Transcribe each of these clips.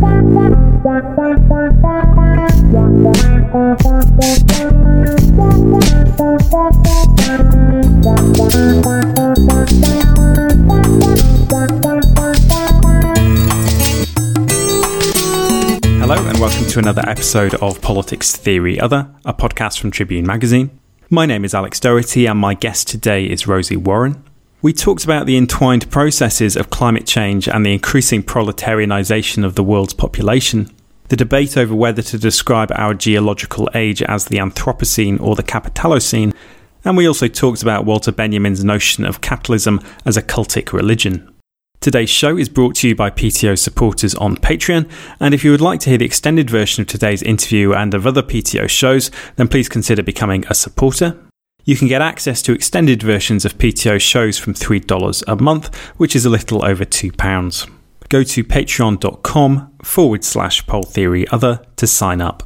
Hello, and welcome to another episode of Politics Theory Other, a podcast from Tribune Magazine. My name is Alex Doherty, and my guest today is Rosie Warren. We talked about the entwined processes of climate change and the increasing proletarianisation of the world's population, the debate over whether to describe our geological age as the Anthropocene or the Capitalocene, and we also talked about Walter Benjamin's notion of capitalism as a cultic religion. Today's show is brought to you by PTO supporters on Patreon, and if you would like to hear the extended version of today's interview and of other PTO shows, then please consider becoming a supporter. You can get access to extended versions of PTO shows from $3 a month, which is a little over £2. Go to patreon.com forward slash pol theory other to sign up.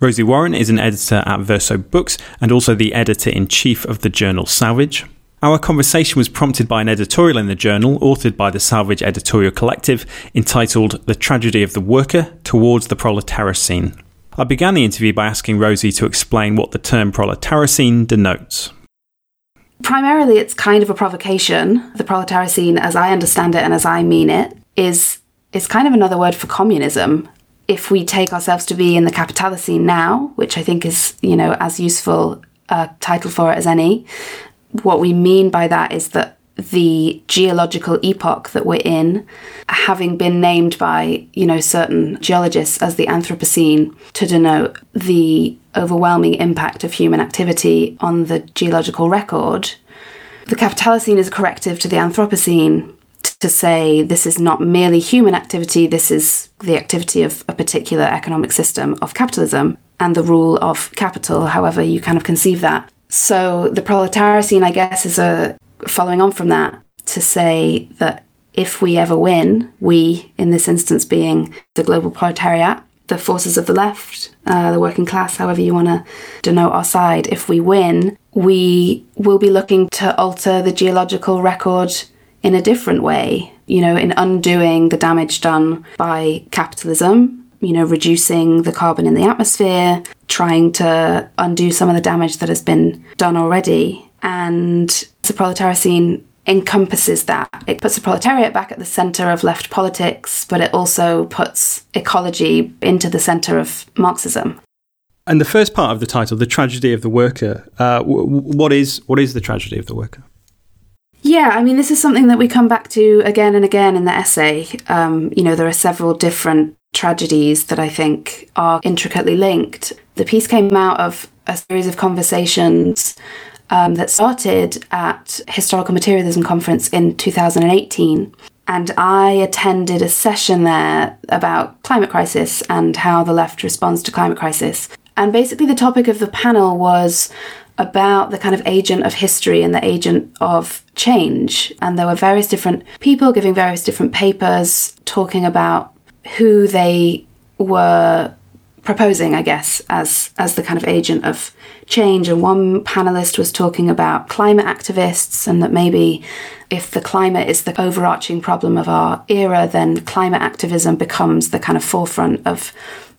Rosie Warren is an editor at Verso Books and also the editor in chief of the journal Salvage. Our conversation was prompted by an editorial in the journal authored by the Salvage Editorial Collective entitled The Tragedy of the Worker Towards the Proletarocene. I began the interview by asking Rosie to explain what the term proletarocene denotes. Primarily, it's kind of a provocation. The proletarocene, as I understand it and as I mean it, is is kind of another word for communism. If we take ourselves to be in the capitalocene now, which I think is, you know, as useful a title for it as any, what we mean by that is that the geological epoch that we're in, having been named by, you know, certain geologists as the Anthropocene to denote the overwhelming impact of human activity on the geological record, the Capitalocene is a corrective to the Anthropocene to say this is not merely human activity, this is the activity of a particular economic system of capitalism and the rule of capital, however you kind of conceive that. So the proletariocene, I guess, is a following on from that to say that if we ever win, we, in this instance being the global proletariat, the forces of the left, uh, the working class, however you want to denote our side, if we win, we will be looking to alter the geological record in a different way, you know, in undoing the damage done by capitalism, you know, reducing the carbon in the atmosphere, trying to undo some of the damage that has been done already. And the proletariocene encompasses that. It puts the proletariat back at the centre of left politics, but it also puts ecology into the centre of Marxism. And the first part of the title, "The Tragedy of the Worker," uh, w- what is what is the tragedy of the worker? Yeah, I mean, this is something that we come back to again and again in the essay. Um, you know, there are several different tragedies that I think are intricately linked. The piece came out of a series of conversations um, that started at Historical Materialism Conference in 2018. And I attended a session there about climate crisis and how the left responds to climate crisis. And basically, the topic of the panel was about the kind of agent of history and the agent of change. And there were various different people giving various different papers talking about who they were proposing, I guess, as as the kind of agent of change. And one panelist was talking about climate activists and that maybe if the climate is the overarching problem of our era, then climate activism becomes the kind of forefront of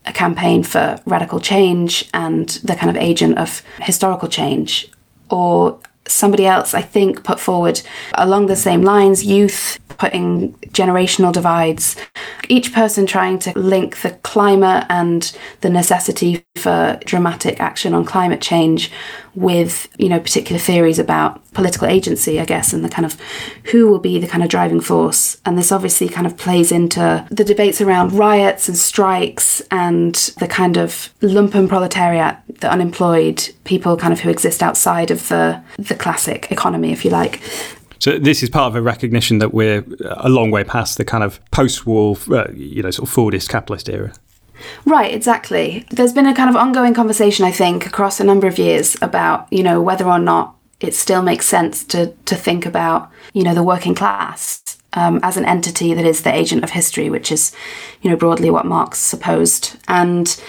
a campaign for radical change and the kind of agent of historical change. Or somebody else, I think, put forward along the same lines youth putting generational divides, each person trying to link the climate and the necessity for dramatic action on climate change with, you know, particular theories about political agency, I guess, and the kind of who will be the kind of driving force. And this obviously kind of plays into the debates around riots and strikes and the kind of lumpen proletariat, the unemployed people kind of who exist outside of the the classic economy, if you like. So this is part of a recognition that we're a long way past the kind of post-war, uh, you know, sort of Fordist capitalist era. Right, exactly. There's been a kind of ongoing conversation, I think, across a number of years about, you know, whether or not it still makes sense to to think about, you know, the working class um, as an entity that is the agent of history, which is, you know, broadly what Marx supposed. And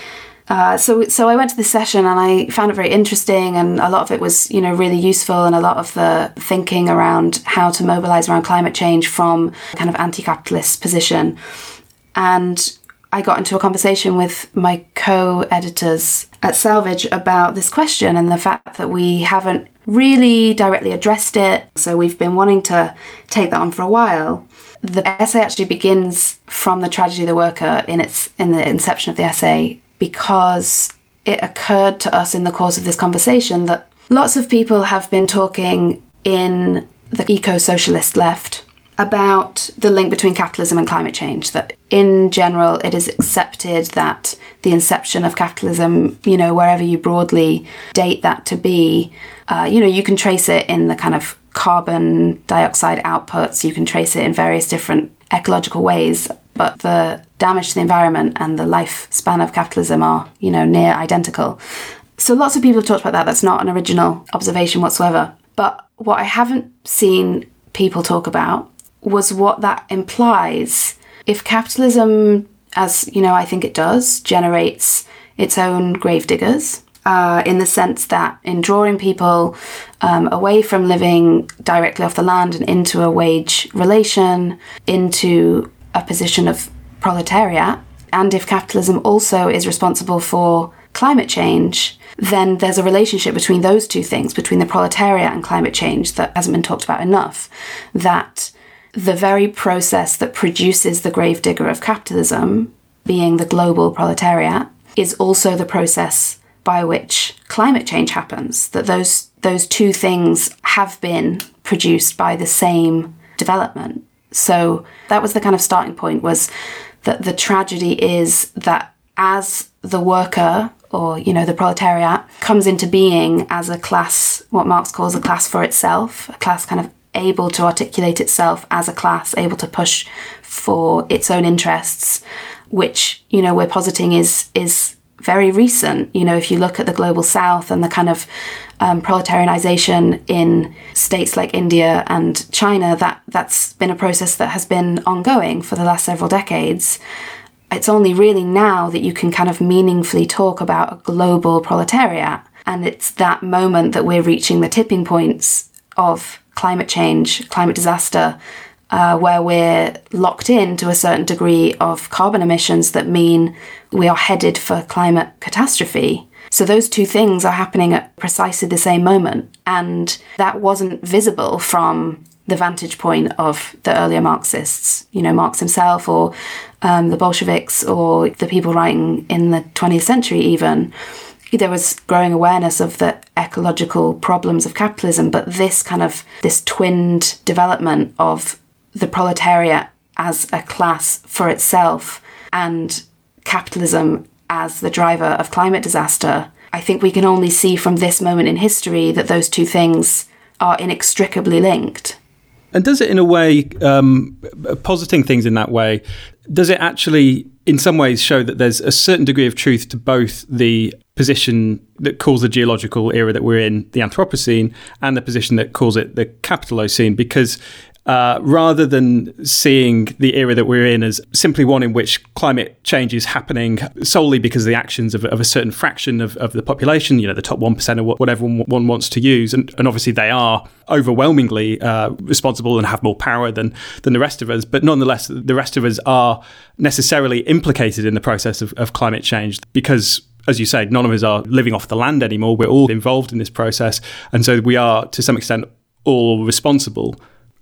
uh, so, so I went to this session and I found it very interesting, and a lot of it was, you know, really useful, and a lot of the thinking around how to mobilize around climate change from kind of anti-capitalist position. And I got into a conversation with my co-editors at Salvage about this question and the fact that we haven't really directly addressed it. So we've been wanting to take that on for a while. The essay actually begins from the tragedy of the worker in its in the inception of the essay because it occurred to us in the course of this conversation that lots of people have been talking in the eco socialist left about the link between capitalism and climate change. That in general, it is accepted that the inception of capitalism, you know, wherever you broadly date that to be, uh, you know, you can trace it in the kind of carbon dioxide outputs, you can trace it in various different ecological ways but the damage to the environment and the lifespan of capitalism are, you know, near identical. So lots of people have talked about that. That's not an original observation whatsoever. But what I haven't seen people talk about was what that implies. If capitalism, as you know, I think it does, generates its own gravediggers, uh, in the sense that in drawing people um, away from living directly off the land and into a wage relation, into a position of proletariat, and if capitalism also is responsible for climate change, then there's a relationship between those two things, between the proletariat and climate change, that hasn't been talked about enough. That the very process that produces the gravedigger of capitalism, being the global proletariat, is also the process by which climate change happens. That those those two things have been produced by the same development. So that was the kind of starting point was that the tragedy is that as the worker or you know the proletariat comes into being as a class what Marx calls a class for itself, a class kind of able to articulate itself as a class, able to push for its own interests, which you know we're positing is is very recent. You know, if you look at the global south and the kind of um, proletarianization in states like India and China, that that's been a process that has been ongoing for the last several decades. It's only really now that you can kind of meaningfully talk about a global proletariat. And it's that moment that we're reaching the tipping points of climate change, climate disaster, uh, where we're locked in to a certain degree of carbon emissions that mean we are headed for climate catastrophe. So those two things are happening at precisely the same moment. And that wasn't visible from the vantage point of the earlier Marxists, you know, Marx himself or um, the Bolsheviks or the people writing in the 20th century, even. There was growing awareness of the ecological problems of capitalism, but this kind of this twinned development of the proletariat as a class for itself and capitalism as the driver of climate disaster, I think we can only see from this moment in history that those two things are inextricably linked. And does it, in a way, um, positing things in that way, does it actually, in some ways, show that there's a certain degree of truth to both the position that calls the geological era that we're in the Anthropocene and the position that calls it the Capitalocene? Because uh, rather than seeing the era that we're in as simply one in which climate change is happening solely because of the actions of, of a certain fraction of, of, the population, you know, the top 1% or whatever one wants to use. And, and obviously they are overwhelmingly uh, responsible and have more power than, than the rest of us. But nonetheless, the rest of us are necessarily implicated in the process of, of climate change because as you say, none of us are living off the land anymore. We're all involved in this process. And so we are, to some extent, all responsible.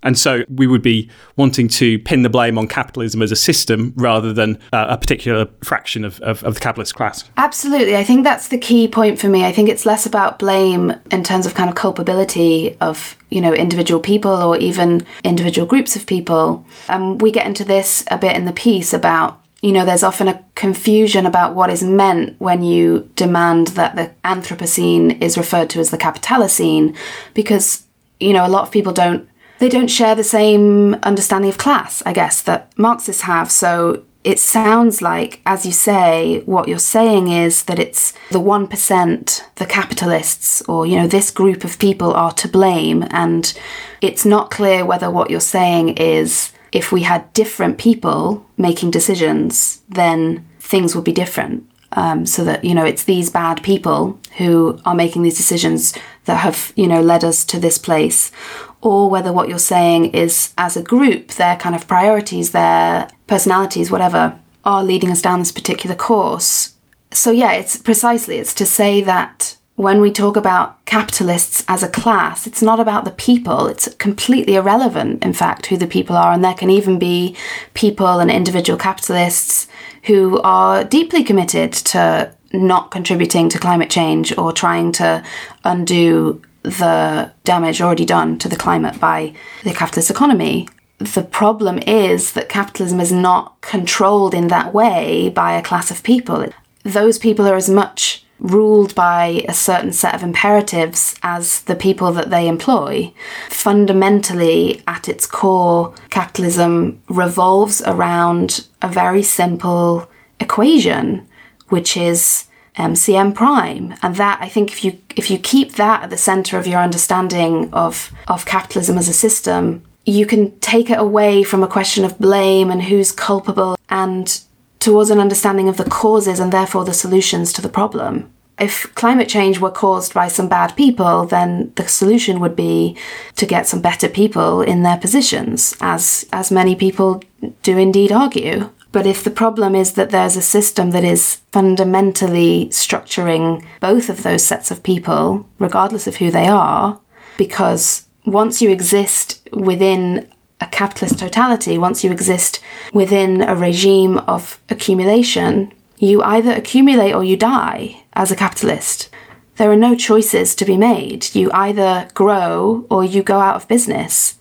And so we would be wanting to pin the blame on capitalism as a system rather than uh, a particular fraction of, of, of, the capitalist class. Absolutely. I think that's the key point for me. I think it's less about blame in terms of kind of culpability of, you know, individual people or even individual groups of people. And um, we get into this a bit in the piece about you know, there's often a confusion about what is meant when you demand that the Anthropocene is referred to as the Capitalocene, because, you know, a lot of people don't they don't share the same understanding of class, I guess, that Marxists have. So it sounds like, as you say, what you're saying is that it's the 1%, the capitalists, or, you know, this group of people are to blame. And it's not clear whether what you're saying is if we had different people making decisions, then things would be different. Um, so that you know it's these bad people who are making these decisions that have you know led us to this place or whether what you're saying is as a group their kind of priorities their personalities whatever are leading us down this particular course. So yeah it's precisely it's to say that when we talk about capitalists as a class it's not about the people. It's completely irrelevant in fact who the people are. And there can even be people and individual capitalists who are deeply committed to not contributing to climate change or trying to undo the damage already done to the climate by the capitalist economy. The problem is that capitalism is not controlled in that way by a class of people. Those people are as much ruled by a certain set of imperatives as the people that they employ. Fundamentally, at its core, capitalism revolves around a very simple equation, which is Um, MCM prime. And that I think if you if you keep that at the center of your understanding of, of capitalism as a system, you can take it away from a question of blame and who's culpable and towards an understanding of the causes and therefore the solutions to the problem. If climate change were caused by some bad people, then the solution would be to get some better people in their positions, as as many people do indeed argue. But if the problem is that there's a system that is fundamentally structuring both of those sets of people, regardless of who they are, because once you exist within a capitalist totality, once you exist within a regime of accumulation, you either accumulate or you die as a capitalist. There are no choices to be made. You either grow or you go out of business.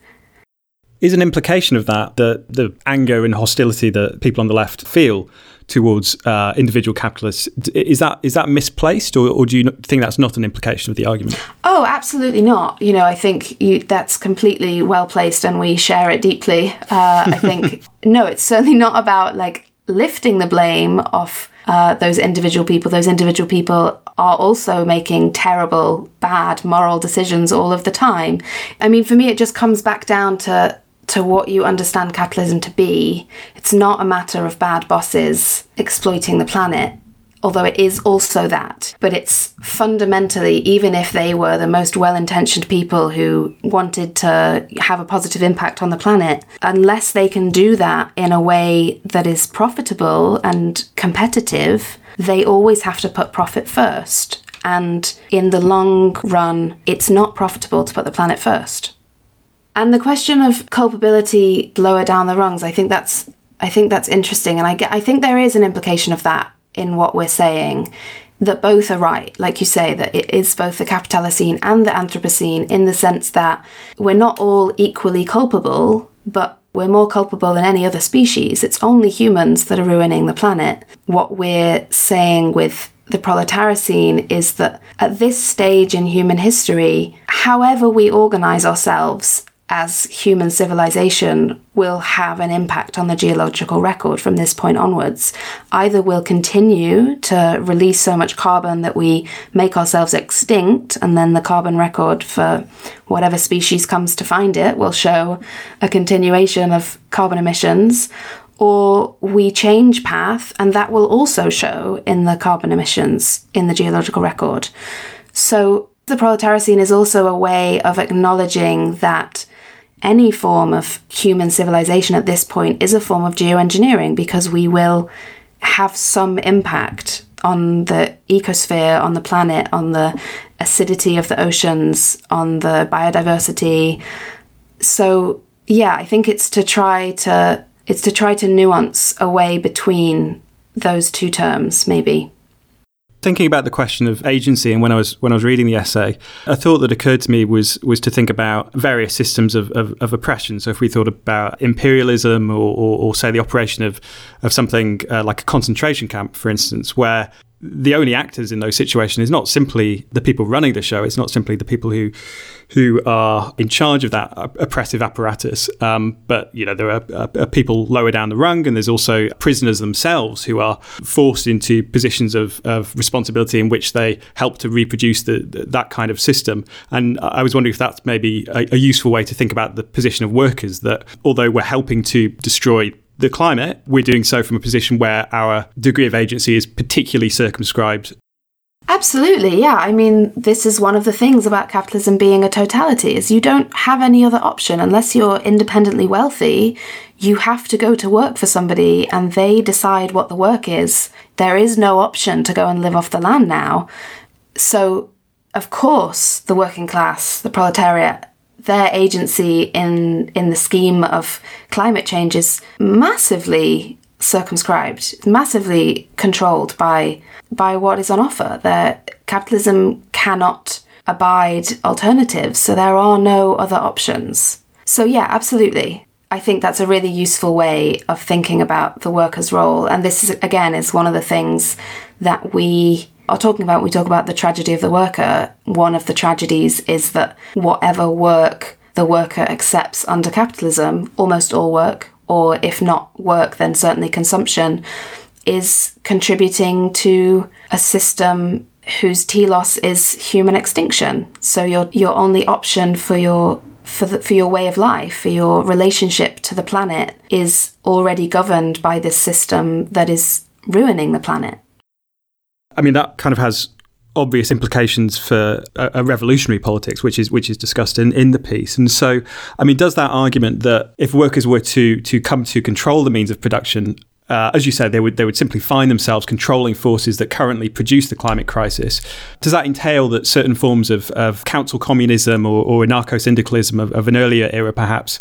Is an implication of that that the anger and hostility that people on the left feel towards uh, individual capitalists is that is that misplaced, or, or, do you think that's not an implication of the argument? Oh, absolutely not. You know, I think you, that's completely well placed, and we share it deeply. Uh, I think no, it's certainly not about like lifting the blame off uh, those individual people. Those individual people are also making terrible, bad moral decisions all of the time. I mean, for me, it just comes back down to to what you understand capitalism to be. It's not a matter of bad bosses exploiting the planet although it is also that. But it's fundamentally, even if they were the most well intentioned people who wanted to have a positive impact on the planet, unless they can do that in a way that is profitable and competitive, they always have to put profit first. And in the long run, it's not profitable to put the planet first. And the question of culpability lower down the rungs, I think that's I think that's interesting, and I get I think there is an implication of that in what we're saying that both are right. Like you say, that it is both the Capitalocene and the Anthropocene in the sense that we're not all equally culpable, but we're more culpable than any other species. It's only humans that are ruining the planet. What we're saying with the proletarian is that at this stage in human history, however we organize ourselves as human civilization will have an impact on the geological record from this point onwards. Either we'll continue to release so much carbon that we make ourselves extinct, and then the carbon record for whatever species comes to find it will show a continuation of carbon emissions, or we change path, and that will also show in the carbon emissions in the geological record. So the proletarian is also a way of acknowledging that any form of human civilization at this point is a form of geoengineering because we will have some impact on the ecosphere, on the planet, on the acidity of the oceans, on the biodiversity. So yeah, I think it's to try to it's to try to nuance a way between those two terms, maybe thinking about the question of agency and when I was when I was reading the essay, a thought that occurred to me was was to think about various systems of, of, of oppression. So if we thought about imperialism or, or, or say the operation of of something uh, like a concentration camp, for instance, where the only actors in those situations is not simply the people running the show. It's not simply the people who who are in charge of that oppressive apparatus. Um, but you know, there are, are, people lower down the rung, and there's also prisoners themselves who are forced into positions of, of responsibility in which they help to reproduce the, the, that kind of system. And I was wondering if that's maybe a, a useful way to think about the position of workers. That although we're helping to destroy the climate, we're doing so from a position where our degree of agency is particularly circumscribed. Absolutely, yeah. I mean, this is one of the things about capitalism being a totality is you don't have any other option unless you're independently wealthy. You have to go to work for somebody and they decide what the work is. There is no option to go and live off the land now. So, of course, the working class, the proletariat, their agency in in the scheme of climate change is massively circumscribed, massively controlled by by what is on offer. That capitalism cannot abide alternatives, so there are no other options. So yeah, absolutely. I think that's a really useful way of thinking about the worker's role. And this is again is one of the things that we are talking about, we talk about the tragedy of the worker. One of the tragedies is that whatever work the worker accepts under capitalism, almost all work, or if not work, then certainly consumption, is contributing to a system whose telos is human extinction. So your your only option for your for the, for your way of life, for your relationship to the planet, is already governed by this system that is ruining the planet. I mean, that kind of has obvious implications for a, a, revolutionary politics, which is which is discussed in, in the piece. And so, I mean, does that argument that if workers were to to come to control the means of production, uh, as you said, they would they would simply find themselves controlling forces that currently produce the climate crisis. Does that entail that certain forms of, of council communism or, or anarcho syndicalism of, of, an earlier era, perhaps,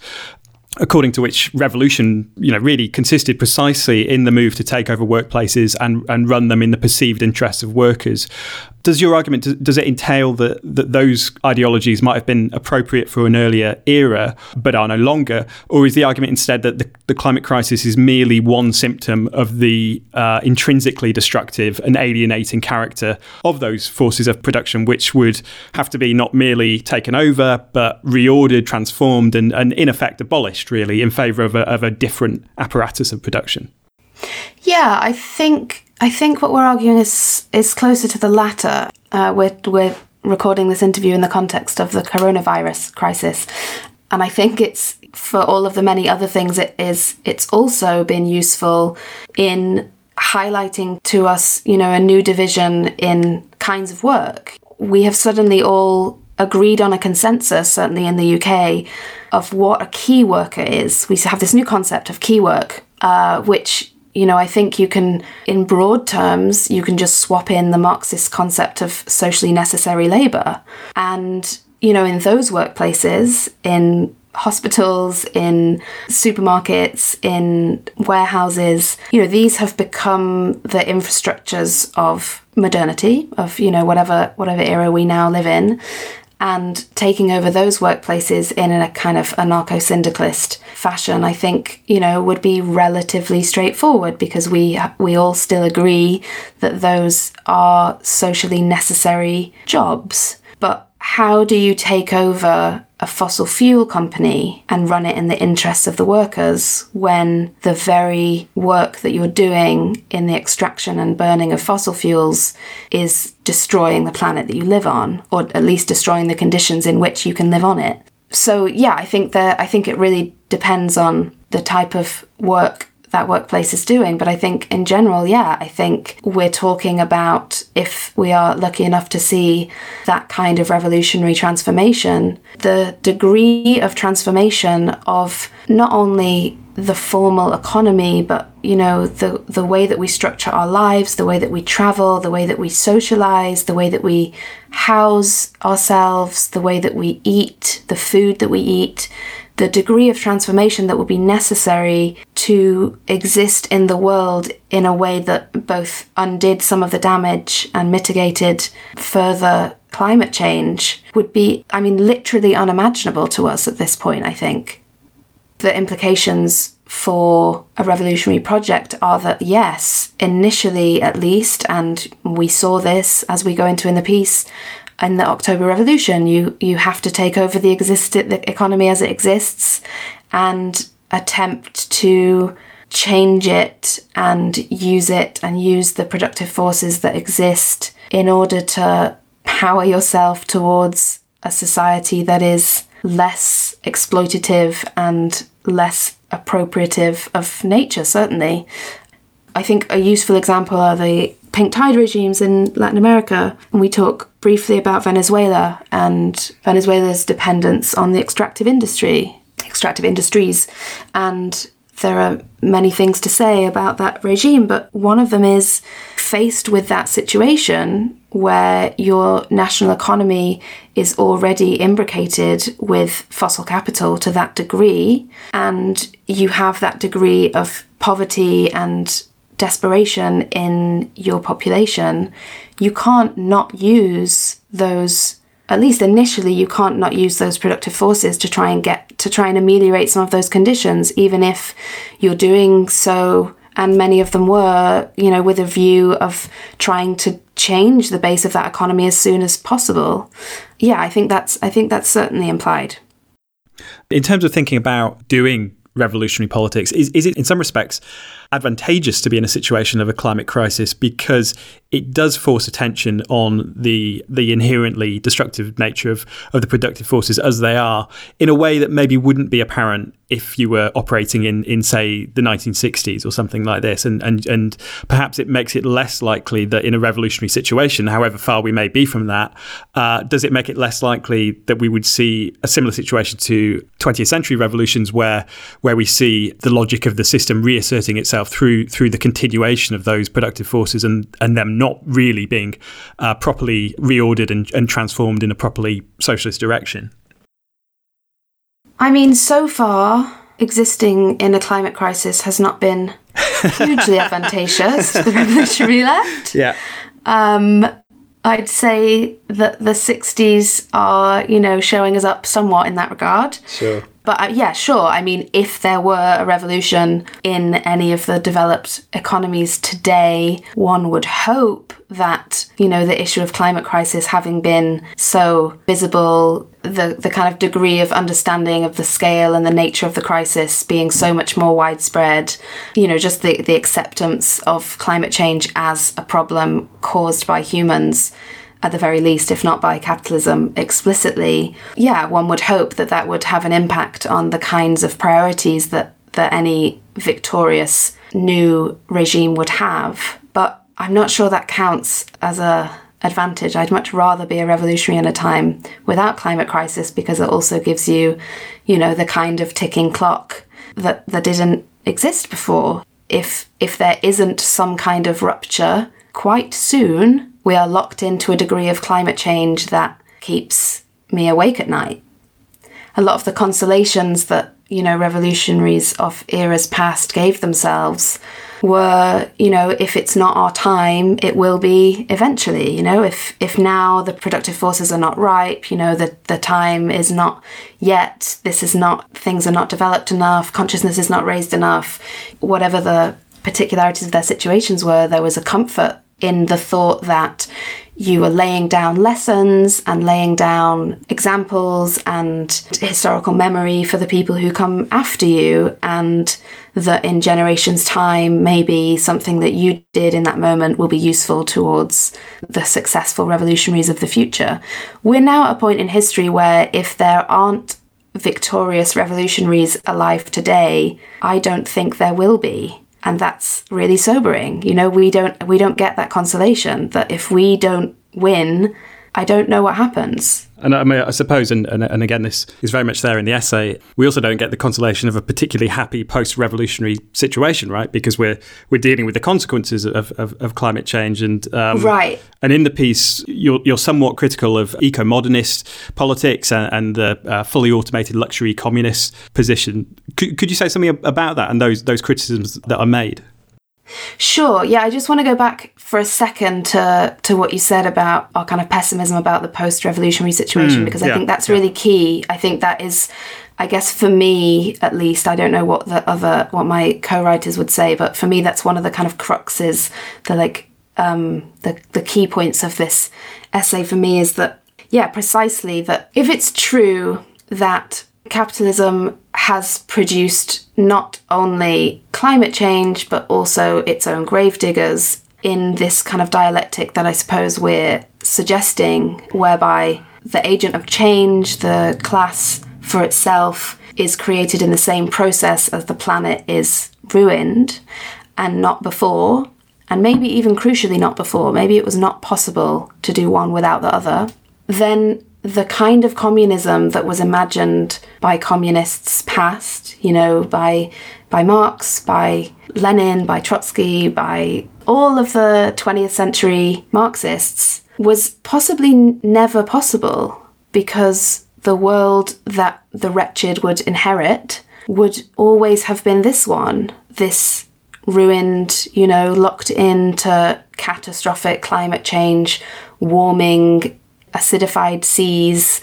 according to which revolution you know really consisted precisely in the move to take over workplaces and and run them in the perceived interests of workers does your argument does it entail that, that those ideologies might have been appropriate for an earlier era but are no longer? Or is the argument instead that the, the climate crisis is merely one symptom of the uh, intrinsically destructive and alienating character of those forces of production which would have to be not merely taken over but reordered transformed and, and in effect abolished really in favor of a, of a different apparatus of production? Yeah i think I think what we're arguing is is closer to the latter. Uh, we're we're recording this interview in the context of the coronavirus crisis, and I think it's for all of the many other things it is. It's also been useful in highlighting to us, you know, a new division in kinds of work. We have suddenly all agreed on a consensus, certainly in the UK, of what a key worker is. We have this new concept of key work, uh, which you know, I think you can, in broad terms, you can just swap in the Marxist concept of socially necessary labour. And, you know, in those workplaces, in hospitals, in supermarkets, in warehouses, you know, these have become the infrastructures of modernity, of, you know, whatever whatever era we now live in and taking over those workplaces in a kind of anarcho syndicalist fashion, I think, you know, would be relatively straightforward because we we all still agree that those are socially necessary jobs. But how do you take over a fossil fuel company and run it in the interests of the workers when the very work that you're doing in the extraction and burning of fossil fuels is destroying the planet that you live on, or at least destroying the conditions in which you can live on it. So yeah, I think that I think it really depends on the type of work that workplace is doing. But I think in general, yeah, I think we're talking about if we are lucky enough to see that kind of revolutionary transformation, the degree of transformation of not only the formal economy, but you know, the the way that we structure our lives, the way that we travel, the way that we socialize, the way that we house ourselves, the way that we eat, the food that we eat, the degree of transformation that would be necessary to exist in the world in a way that both undid some of the damage and mitigated further climate change would be, I mean, literally unimaginable to us at this point, I think. The implications for a revolutionary project are that yes, initially at least, and we saw this as we go into in the piece in the October Revolution, you you have to take over the existed the economy as it exists and attempt to change it and use it and use the productive forces that exist in order to power yourself towards a society that is less exploitative and less appropriative of nature, certainly. I think a useful example are the pink tide regimes in Latin America. And we talk briefly about Venezuela and Venezuela's dependence on the extractive industry, extractive industries. And there are many things to say about that regime, but one of them is faced with that situation where your national economy is already imbricated with fossil capital to that degree, and you have that degree of poverty and desperation in your population, you can't not use those at least initially you can't not use those productive forces to try and get to try and ameliorate some of those conditions even if you're doing so and many of them were you know with a view of trying to change the base of that economy as soon as possible. Yeah i think that's i think that's certainly implied. In terms of thinking about doing revolutionary politics is, is it in some respects advantageous to be in a situation of a climate crisis because it does force attention on the the inherently destructive nature of, of the productive forces as they are in a way that maybe wouldn't be apparent if you were operating in, in say the 1960s or something like this. And, and and perhaps it makes it less likely that in a revolutionary situation however far we may be from that uh, does it make it less likely that we would see a similar situation to 20th century revolutions where where we see the logic of the system reasserting itself through through the continuation of those productive forces and and them not really being uh, properly reordered and, and transformed in a properly socialist direction? I mean, so far, existing in a climate crisis has not been hugely advantageous to the revolutionary left. Yeah. Um, I'd say that the 60s are, you know, showing us up somewhat in that regard. Sure. But uh, yeah, sure. I mean, if there were a revolution in any of the developed economies today, one would hope that, you know, the issue of climate crisis having been so visible, the, the kind of degree of understanding of the scale and the nature of the crisis being so much more widespread, you know, just the, the acceptance of climate change as a problem caused by humans at the very least, if not by capitalism explicitly, yeah, one would hope that that would have an impact on the kinds of priorities that, that any victorious new regime would have. But I'm not sure that counts as a advantage. I'd much rather be a revolutionary in a time without climate crisis because it also gives you, you know, the kind of ticking clock that, that didn't exist before. If if there isn't some kind of rupture quite soon, we are locked into a degree of climate change that keeps me awake at night. A lot of the consolations that, you know, revolutionaries of eras past gave themselves were, you know, if it's not our time, it will be eventually, you know, if if now the productive forces are not ripe, you know, the the time is not yet, this is not things are not developed enough, consciousness is not raised enough, whatever the particularities of their situations were, there was a comfort in the thought that you were laying down lessons and laying down examples and historical memory for the people who come after you, and that in generations' time, maybe something that you did in that moment will be useful towards the successful revolutionaries of the future. We're now at a point in history where if there aren't victorious revolutionaries alive today, I don't think there will be and that's really sobering. You know we don't we don't get that consolation that if we don't win i don't know what happens and I, mean, I suppose, and, and, and, again, this is very much there in the essay. We also don't get the consolation of a particularly happy post-revolutionary situation, right? Because we're we're dealing with the consequences of, of, of climate change, and um, right. And in the piece, you're, you're somewhat critical of eco-modernist politics and, and the uh, fully automated luxury communist position. Could, could you say something about that and those those criticisms that are made? Sure. Yeah, I just want to go back for a second to to what you said about our kind of pessimism about the post-revolutionary situation mm, because I yeah, think that's yeah. really key. I think that is I guess for me, at least, I don't know what the other, what my co-writers would say, but for me, that's one of the kind of cruxes, the like, um, the, the key points of this essay for me is that, yeah, precisely that if it's true that capitalism has produced not only climate change, but also its own gravediggers in this kind of dialectic that I suppose we're suggesting, whereby the agent of change, the class for itself, is created in the same process as the planet is ruined and not before, and maybe even crucially not before, maybe it was not possible to do one without the other, then the kind of communism that was imagined by communists past, you know, by by Marx, by Lenin, by Trotsky, by all of the 20th century Marxists was possibly never possible because the world that the wretched would inherit would always have been this one, this ruined, you know, locked into catastrophic climate change, warming, acidified seas,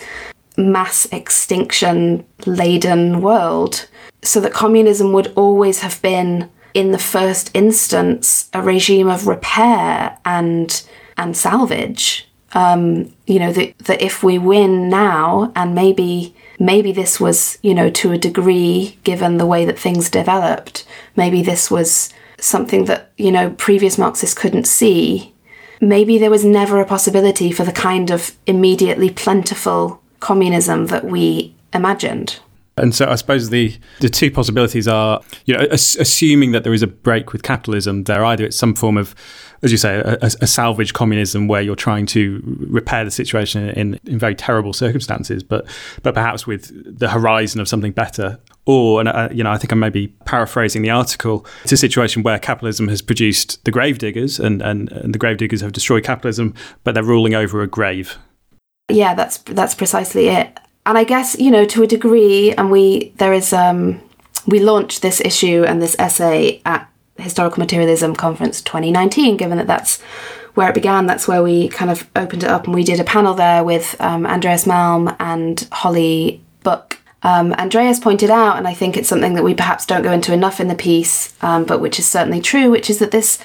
mass extinction laden world. So that communism would always have been, in the first instance, a regime of repair and and salvage. Um, you know that that if we win now, and maybe maybe this was you know to a degree given the way that things developed, maybe this was something that you know previous Marxists couldn't see. Maybe there was never a possibility for the kind of immediately plentiful communism that we imagined. And so I suppose the, the two possibilities are, you know, as, assuming that there is a break with capitalism, there either it's some form of, as you say, a, a, salvage communism where you're trying to repair the situation in, in very terrible circumstances, but but perhaps with the horizon of something better. Or, and uh, you know, I think I may be paraphrasing the article. It's a situation where capitalism has produced the gravediggers, and, and, and the gravediggers have destroyed capitalism, but they're ruling over a grave. Yeah, that's that's precisely it and I guess you know to a degree, and we there is um, we launched this issue and this essay at Historical Materialism Conference 2019. Given that that's where it began, that's where we kind of opened it up, and we did a panel there with um, Andreas Malm and Holly Buck. Um, Andreas pointed out, and I think it's something that we perhaps don't go into enough in the piece, um, but which is certainly true, which is that this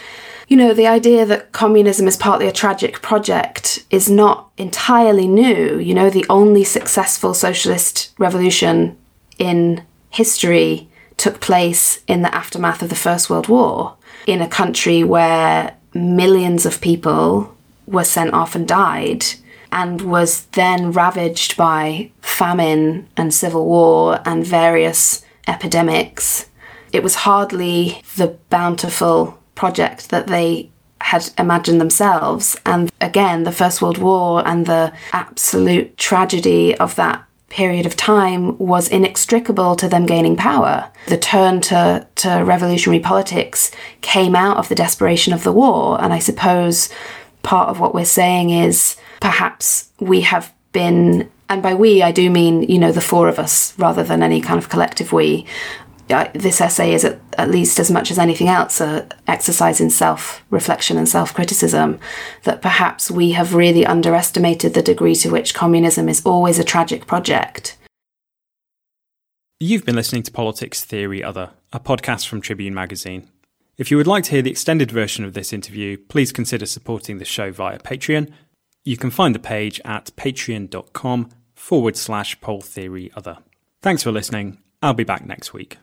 you know, the idea that communism is partly a tragic project is not entirely new. You know, the only successful socialist revolution in history took place in the aftermath of the First World War in a country where millions of people were sent off and died and was then ravaged by famine and civil war and various epidemics. It was hardly the bountiful project that they had imagined themselves. And again, the First World War and the absolute tragedy of that period of time was inextricable to them gaining power. The turn to, to revolutionary politics came out of the desperation of the war. And I suppose part of what we're saying is perhaps we have been and by we I do mean you know the four of us rather than any kind of collective we this essay is at, at, least as much as anything else a exercise in self-reflection and self-criticism that perhaps we have really underestimated the degree to which communism is always a tragic project. You've been listening to Politics Theory Other, a podcast from Tribune magazine. If you would like to hear the extended version of this interview, please consider supporting the show via Patreon. You can find the page at patreon.com forward slash pol theory other. Thanks for listening. I'll be back next week.